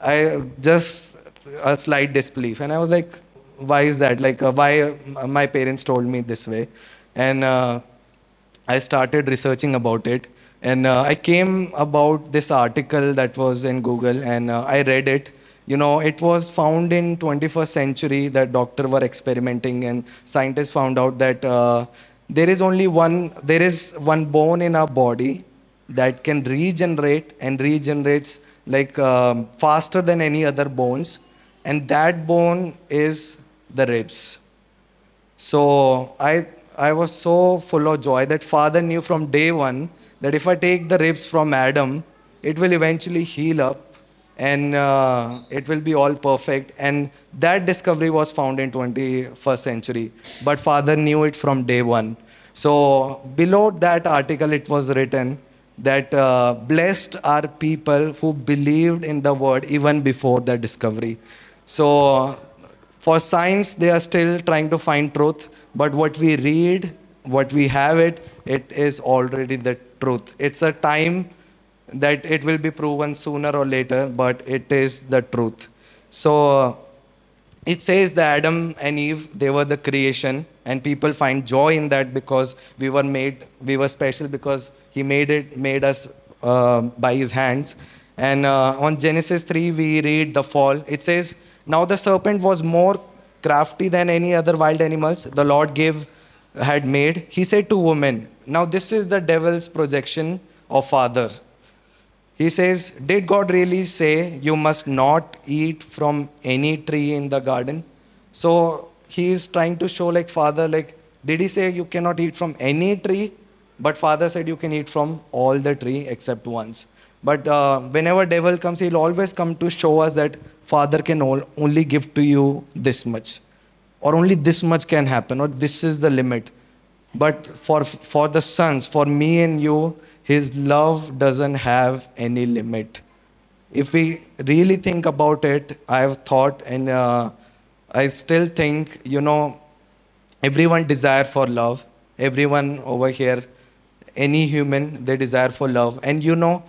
A: I just a slight disbelief. And I was like, why is that? Like, uh, why my parents told me this way? And uh, I started researching about it. And uh, I came about this article that was in Google and uh, I read it. You know, it was found in 21st century that doctor were experimenting and scientists found out that uh, there is only one, there is one bone in our body that can regenerate and regenerates like um, faster than any other bones. And that bone is the ribs. So I I was so full of joy that Father knew from day one that if I take the ribs from Adam, it will eventually heal up and uh, it will be all perfect. And that discovery was found in 21st century. But Father knew it from day one. So below that article, it was written that uh, blessed are people who believed in the word even before the discovery. So for science, they are still trying to find truth but what we read, what we have it, it is already the truth. It's a time that it will be proven sooner or later, but it is the truth. So it says that Adam and Eve, they were the creation, and people find joy in that because we were made, we were special because He made it, made us uh, by His hands. And uh, on Genesis 3, we read the fall. It says, Now the serpent was more crafty than any other wild animals the Lord gave had made. He said to woman, now this is the devil's projection of father. He says, Did God really say you must not eat from any tree in the garden? So he is trying to show, like, Father, like, did he say you cannot eat from any tree? But Father said you can eat from all the tree except once. But uh, whenever devil comes, he'll always come to show us that Father can only give to you this much, or only this much can happen, or this is the limit. But for for the sons, for me and you, His love doesn't have any limit. If we really think about it, I have thought, and uh, I still think, you know, everyone desire for love. Everyone over here, any human, they desire for love, and you know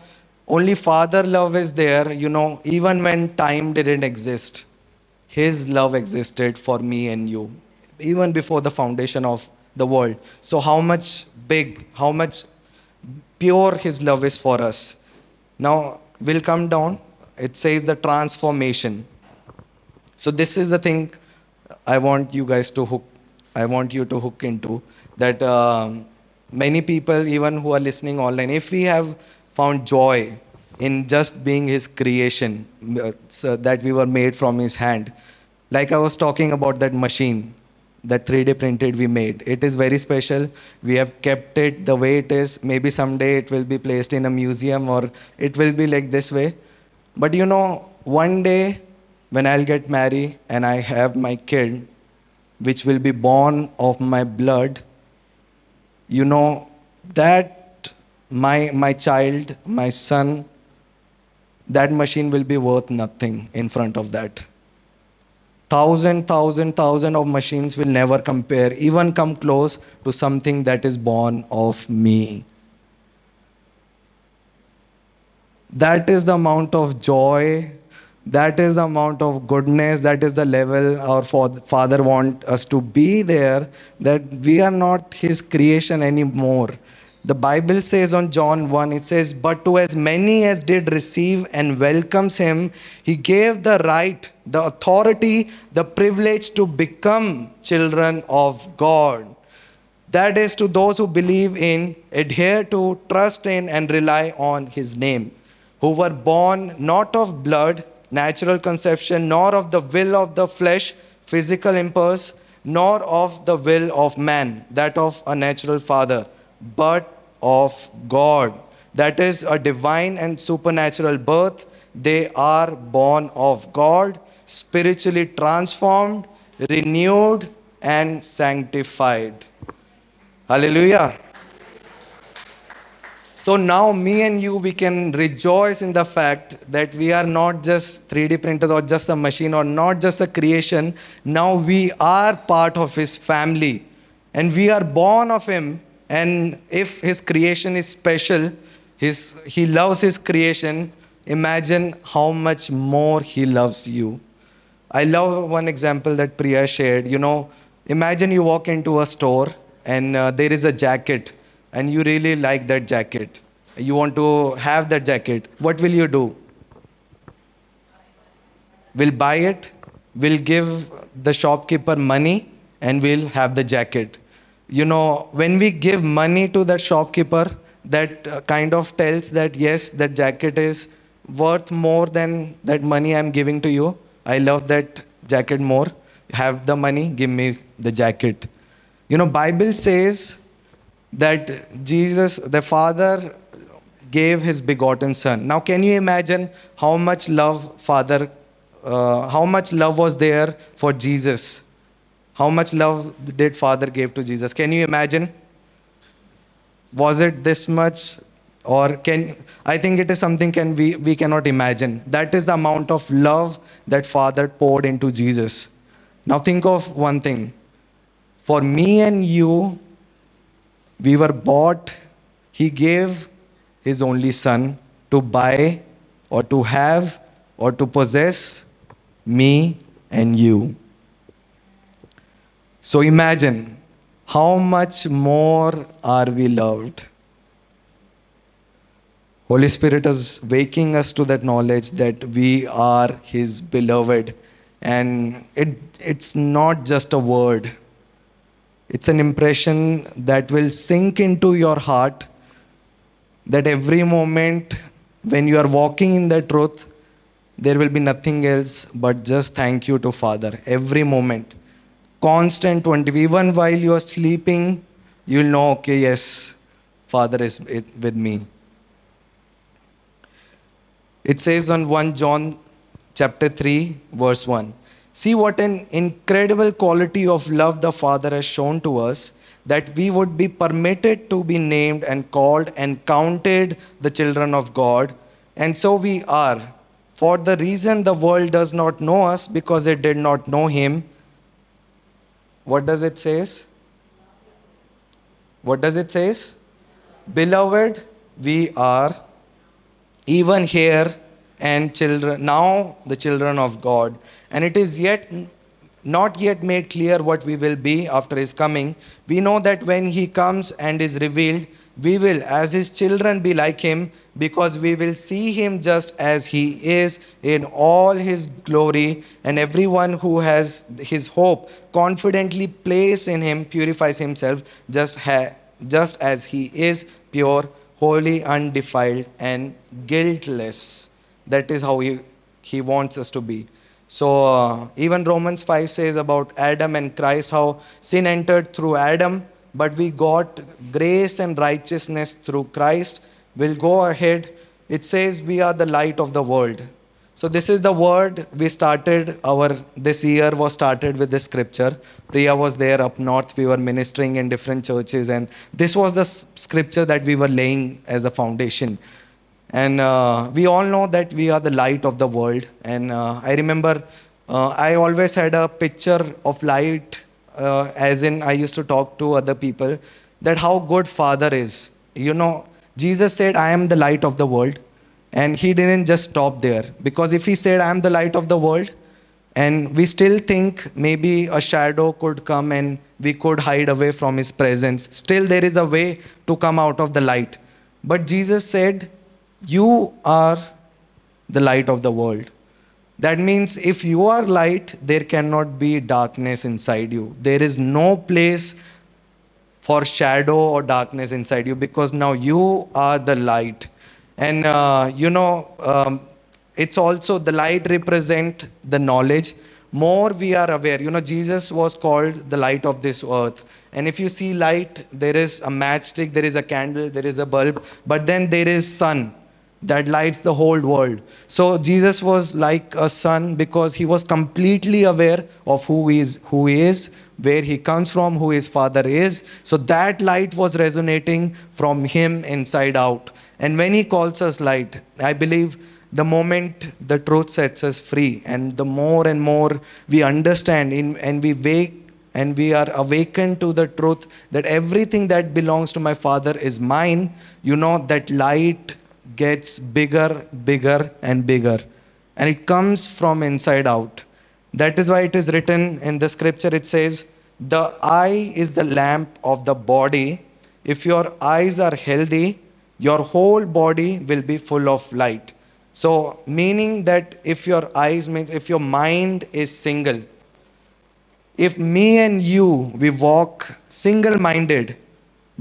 A: only Father love is there, you know, even when time didn't exist. His love existed for me and you, even before the foundation of the world. So, how much big, how much pure His love is for us. Now, we'll come down. It says the transformation. So, this is the thing I want you guys to hook, I want you to hook into that um, many people, even who are listening online, if we have found joy in just being his creation, uh, so that we were made from his hand. Like I was talking about that machine, that 3D printed we made. It is very special. We have kept it the way it is. Maybe someday it will be placed in a museum or it will be like this way. But you know, one day when I'll get married and I have my kid, which will be born of my blood, you know, that my, my child, my son, that machine will be worth nothing in front of that. Thousand, thousand, thousand of machines will never compare, even come close to something that is born of me. That is the amount of joy, That is the amount of goodness, that is the level our Father want us to be there, that we are not His creation anymore. The Bible says on John 1, it says, But to as many as did receive and welcomes Him, He gave the right, the authority, the privilege to become children of God. That is to those who believe in, adhere to, trust in, and rely on His name, who were born not of blood, natural conception, nor of the will of the flesh, physical impulse, nor of the will of man, that of a natural father, but of God. That is a divine and supernatural birth. They are born of God, spiritually transformed, renewed, and sanctified. Hallelujah. So now, me and you, we can rejoice in the fact that we are not just 3D printers or just a machine or not just a creation. Now we are part of His family and we are born of Him. And if His creation is special, his, He loves His creation, imagine how much more He loves you. I love one example that Priya shared. You know, imagine you walk into a store and uh, there is a jacket and you really like that jacket. You want to have that jacket. What will you do? Will buy it, will give the shopkeeper money, and will have the jacket. You know, when we give money to that shopkeeper, that uh, kind of tells that yes, that jacket is worth more than that money I'm giving to you. I love that jacket more. Have the money, give me the jacket. You know, Bible says that Jesus, the Father, gave his begotten Son. Now, can you imagine how much love Father, uh, how much love was there for Jesus? How much love did Father give to Jesus? Can you imagine? Was it this much? Or can I think it is something can we, we cannot imagine. That is the amount of love that Father poured into Jesus. Now think of one thing. For me and you, we were bought, He gave His only Son to buy or to have or to possess me and you. So imagine how much more are we loved. Holy Spirit is waking us to that knowledge that we are His beloved. And it, it's not just a word, it's an impression that will sink into your heart that every moment when you are walking in the truth, there will be nothing else but just thank you to Father. Every moment. Constant 20. Even while you are sleeping, you'll know, okay, yes, Father is with me. It says on 1 John chapter 3, verse 1. See what an incredible quality of love the Father has shown to us that we would be permitted to be named and called and counted the children of God. And so we are. For the reason the world does not know us because it did not know Him. What does it says? What does it says? Beloved, we are even here and children now the children of God and it is yet not yet made clear what we will be after his coming we know that when he comes and is revealed we will as his children be like him because we will see him just as he is in all his glory and everyone who has his hope confidently placed in him purifies himself just ha- just as he is pure holy undefiled and guiltless that is how he, he wants us to be. So, uh, even Romans 5 says about Adam and Christ how sin entered through Adam, but we got grace and righteousness through Christ. We'll go ahead. It says we are the light of the world. So this is the word we started our this year was started with this scripture. Priya was there up north. We were ministering in different churches, and this was the scripture that we were laying as a foundation. And uh, we all know that we are the light of the world. And uh, I remember uh, I always had a picture of light, uh, as in I used to talk to other people, that how good Father is. You know, Jesus said, I am the light of the world. And he didn't just stop there. Because if he said, I'm the light of the world, and we still think maybe a shadow could come and we could hide away from his presence. Still, there is a way to come out of the light. But Jesus said, You are the light of the world. That means if you are light, there cannot be darkness inside you. There is no place for shadow or darkness inside you because now you are the light. And uh, you know, um, it's also the light represent the knowledge more we are aware you know jesus was called the light of this earth and if you see light there is a matchstick there is a candle there is a bulb but then there is sun that lights the whole world. So jesus was like a sun because he was completely aware of who he is who he is where he comes from who his father is. So that light was resonating from him inside out. And when he calls us light i believe the moment the truth sets us free and the more and more we understand in, and we wake and we are awakened to the truth that everything that belongs to my father is mine you know that light gets bigger bigger and bigger. And it comes from inside out. That is why it is written in the scripture. It says the eye is the lamp of the body. If your eyes are healthy your whole body will be full of light. So, meaning that if your eyes means if your mind is single, if me and you we walk single minded,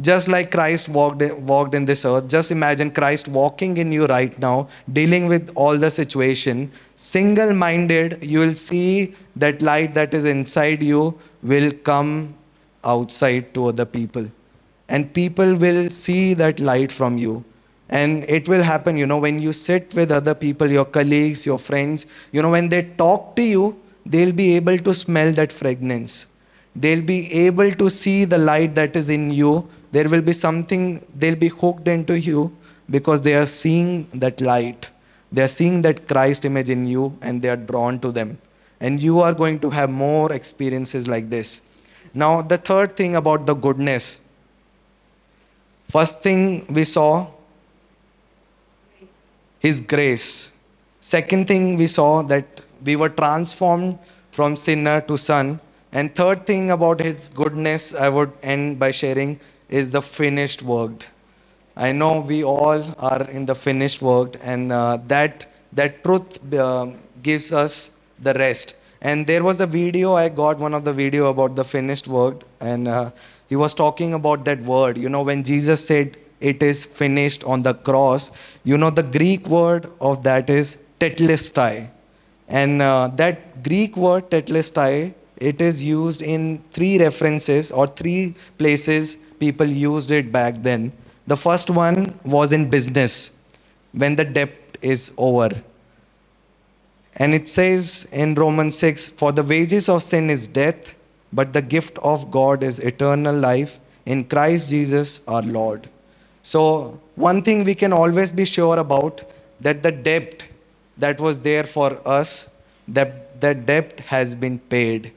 A: just like Christ walked, walked in this earth, just imagine Christ walking in you right now, dealing with all the situation. Single minded, you will see that light that is inside you will come outside to other people. And people will see that light from you and it will happen you know when you sit with other people your colleagues your friends you know when they talk to you they'll be able to smell that fragrance they'll be able to see the light that is in you there will be something they'll be hooked into you because they are seeing that light they are seeing that christ image in you and they are drawn to them and you are going to have more experiences like this now the third thing about the goodness first thing we saw his grace. Second thing we saw that we were transformed from sinner to son. And third thing about his goodness, I would end by sharing, is the finished work. I know we all are in the finished work, and uh, that that truth uh, gives us the rest. And there was a video I got, one of the video about the finished work, and uh, he was talking about that word. You know, when Jesus said, it is finished on the cross. You know, the Greek word of that is tetelestai. And uh, that Greek word tetelestai, it is used in three references or three places people used it back then. The first one was in business, when the debt is over. And it says in Romans 6 For the wages of sin is death, but the gift of God is eternal life in Christ Jesus our Lord. So, one thing we can always be sure about that the debt that was there for us, that the debt has been paid.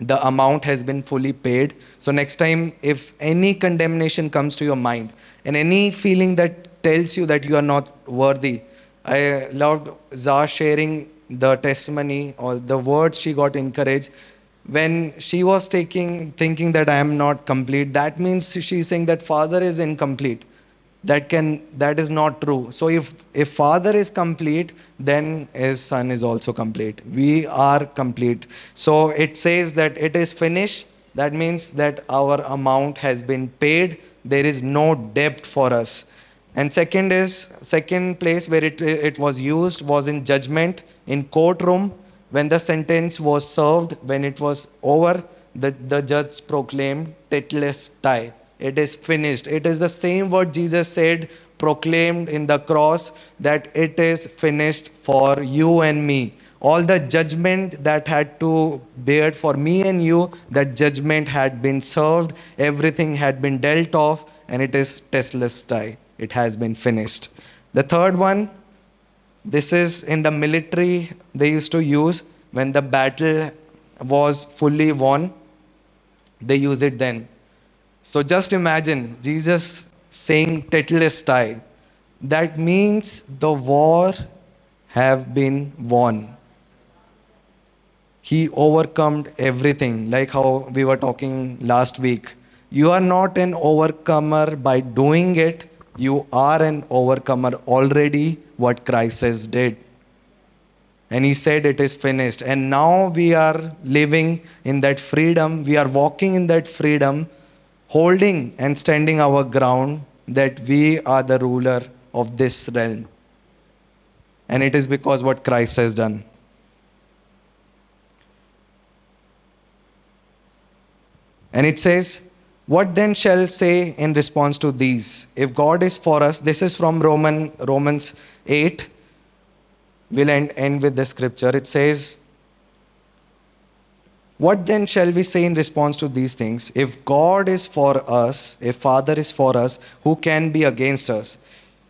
A: The amount has been fully paid. So, next time, if any condemnation comes to your mind and any feeling that tells you that you are not worthy, I loved Zah sharing the testimony or the words she got encouraged when she was taking thinking that i am not complete that means she's saying that father is incomplete that can that is not true. So if if father is complete then his son is also complete. We are complete. So it says that it is finished. That means that our amount has been paid. There is no debt for us. And second is second place where it it was used was in judgment in courtroom. When the sentence was served, when it was over, the, the judge proclaimed, Tetelestai. It is finished. It is the same word Jesus said, proclaimed in the cross, that it is finished for you and me. All the judgment that had to bear for me and you, that judgment had been served, everything had been dealt off, and it is Tetelestai. It has been finished. The third one, this is in the military, they used to use when the battle was fully won, they use it then. So just imagine Jesus saying Tetelestai. that means the war have been won. He overcome everything, like how we were talking last week. You are not an overcomer by doing it, you are an overcomer already, what Christ has did. And he said, It is finished. And now we are living in that freedom. We are walking in that freedom, holding and standing our ground that we are the ruler of this realm. And it is because what Christ has done. And it says, What then shall say in response to these? If God is for us, this is from Roman, Romans 8. We'll end, end with the scripture. It says, What then shall we say in response to these things? If God is for us, if Father is for us, who can be against us?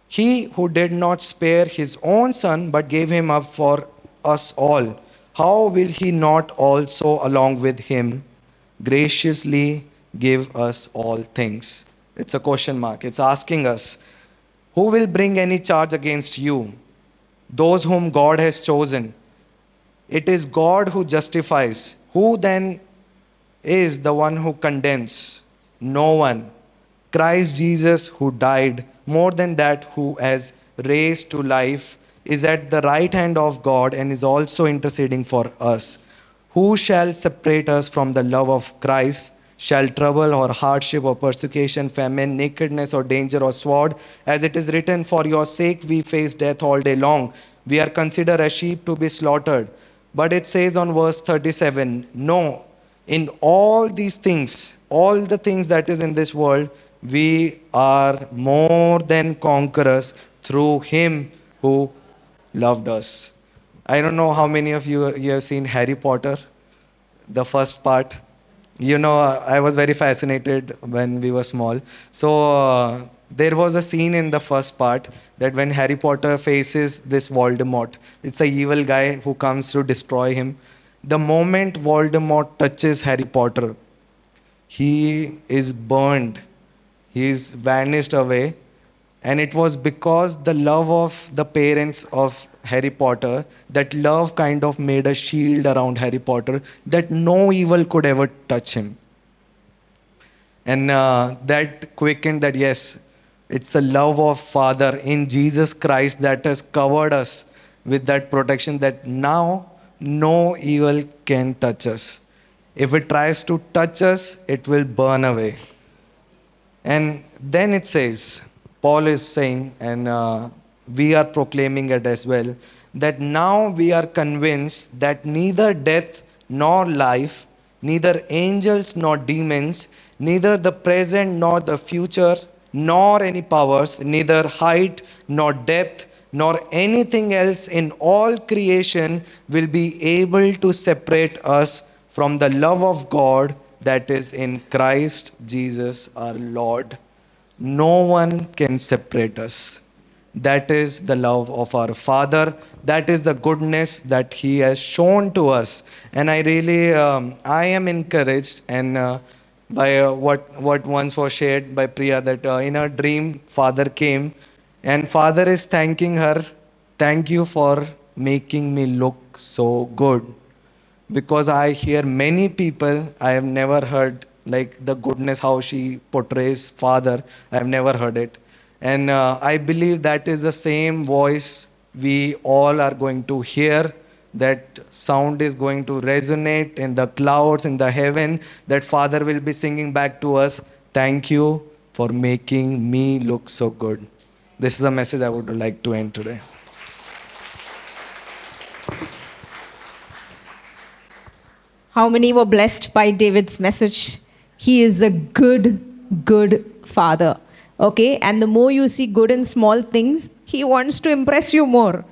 A: He who did not spare his own son but gave him up for us all, how will he not also, along with him, graciously give us all things? It's a question mark. It's asking us, who will bring any charge against you? Those whom God has chosen. It is God who justifies. Who then is the one who condemns? No one. Christ Jesus, who died, more than that, who has raised to life, is at the right hand of God and is also interceding for us. Who shall separate us from the love of Christ? Shall trouble or hardship or persecution, famine, nakedness or danger or sword? As it is written, For your sake we face death all day long. We are considered as sheep to be slaughtered. But it says on verse 37 No, in all these things, all the things that is in this world, we are more than conquerors through him who loved us. I don't know how many of you, you have seen Harry Potter, the first part. You know, I was very fascinated when we were small. So, uh, there was a scene in the first part that when Harry Potter faces this Voldemort, it's the evil guy who comes to destroy him. The moment Voldemort touches Harry Potter, he is burned he is vanished away. And it was because the love of the parents of Harry Potter, that love kind of made a shield around Harry Potter that no evil could ever touch him. And uh, that quickened that, yes, it's the love of Father in Jesus Christ that has covered us with that protection that now no evil can touch us. If it tries to touch us, it will burn away. And then it says, Paul is saying, and uh, we are proclaiming it as well, that now we are convinced that neither death nor life, neither angels nor demons, neither the present nor the future, nor any powers, neither height nor depth, nor anything else in all creation will be able to separate us from the love of God that is in Christ Jesus our Lord. No one can separate us. That is the love of our Father. That is the goodness that He has shown to us. And I really, um, I am encouraged and uh, by uh, what what once was shared by Priya that uh, in her dream, Father came, and Father is thanking her. Thank you for making me look so good because I hear many people, I have never heard like the goodness how she portrays father. I have never heard it. And uh, I believe that is the same voice we all are going to hear. That sound is going to resonate in the clouds, in the heaven. That Father will be singing back to us, Thank you for making me look so good. This is the message I would like to end today.
B: How many were blessed by David's message? He is a good, good father. Okay? And the more you see good in small things, he wants to impress you more.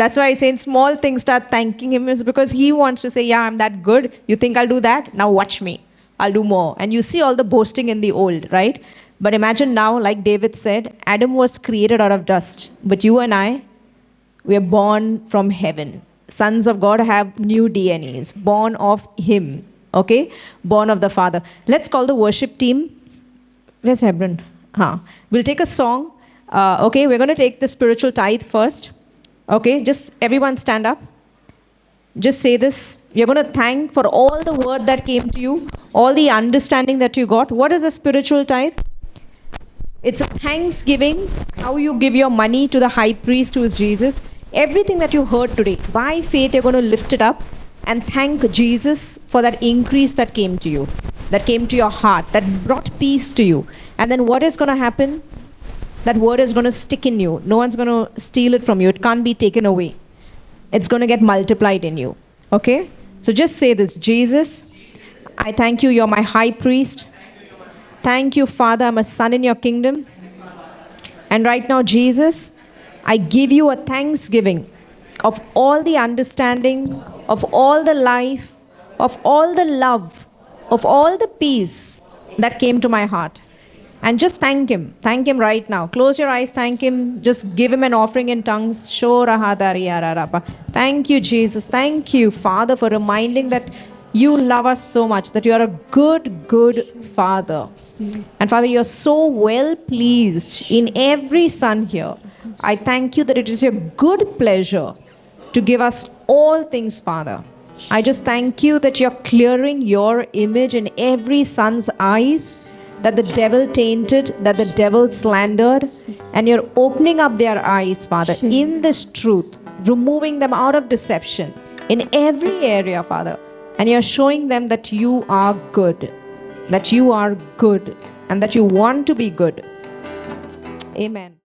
B: That's why I say in small things, start thanking him, is because he wants to say, Yeah, I'm that good. You think I'll do that? Now watch me. I'll do more. And you see all the boasting in the old, right? But imagine now, like David said, Adam was created out of dust. But you and I, we are born from heaven sons of God have new DNAs, born of Him, okay? Born of the Father. Let's call the worship team. Where's Hebron? Huh. We'll take a song. Uh, okay, we're going to take the spiritual tithe first. Okay, just everyone stand up. Just say this. You're going to thank for all the word that came to you, all the understanding that you got. What is a spiritual tithe? It's a thanksgiving, how you give your money to the high priest who is Jesus. Everything that you heard today, by faith, you're going to lift it up and thank Jesus for that increase that came to you, that came to your heart, that brought peace to you. And then what is going to happen? That word is going to stick in you. No one's going to steal it from you. It can't be taken away. It's going to get multiplied in you. Okay? So just say this Jesus, I thank you. You're my high priest. Thank you, Father. I'm a son in your kingdom. And right now, Jesus, I give you a thanksgiving of all the understanding, of all the life, of all the love, of all the peace that came to my heart. And just thank Him. Thank Him right now. Close your eyes, thank Him. Just give Him an offering in tongues. Thank you, Jesus. Thank you, Father, for reminding that you love us so much, that you are a good, good Father. And Father, you're so well pleased in every son here. I thank you that it is your good pleasure to give us all things, Father. I just thank you that you're clearing your image in every son's eyes that the devil tainted, that the devil slandered, and you're opening up their eyes, Father, in this truth, removing them out of deception in every area, Father. And you're showing them that you are good, that you are good, and that you want to be good. Amen.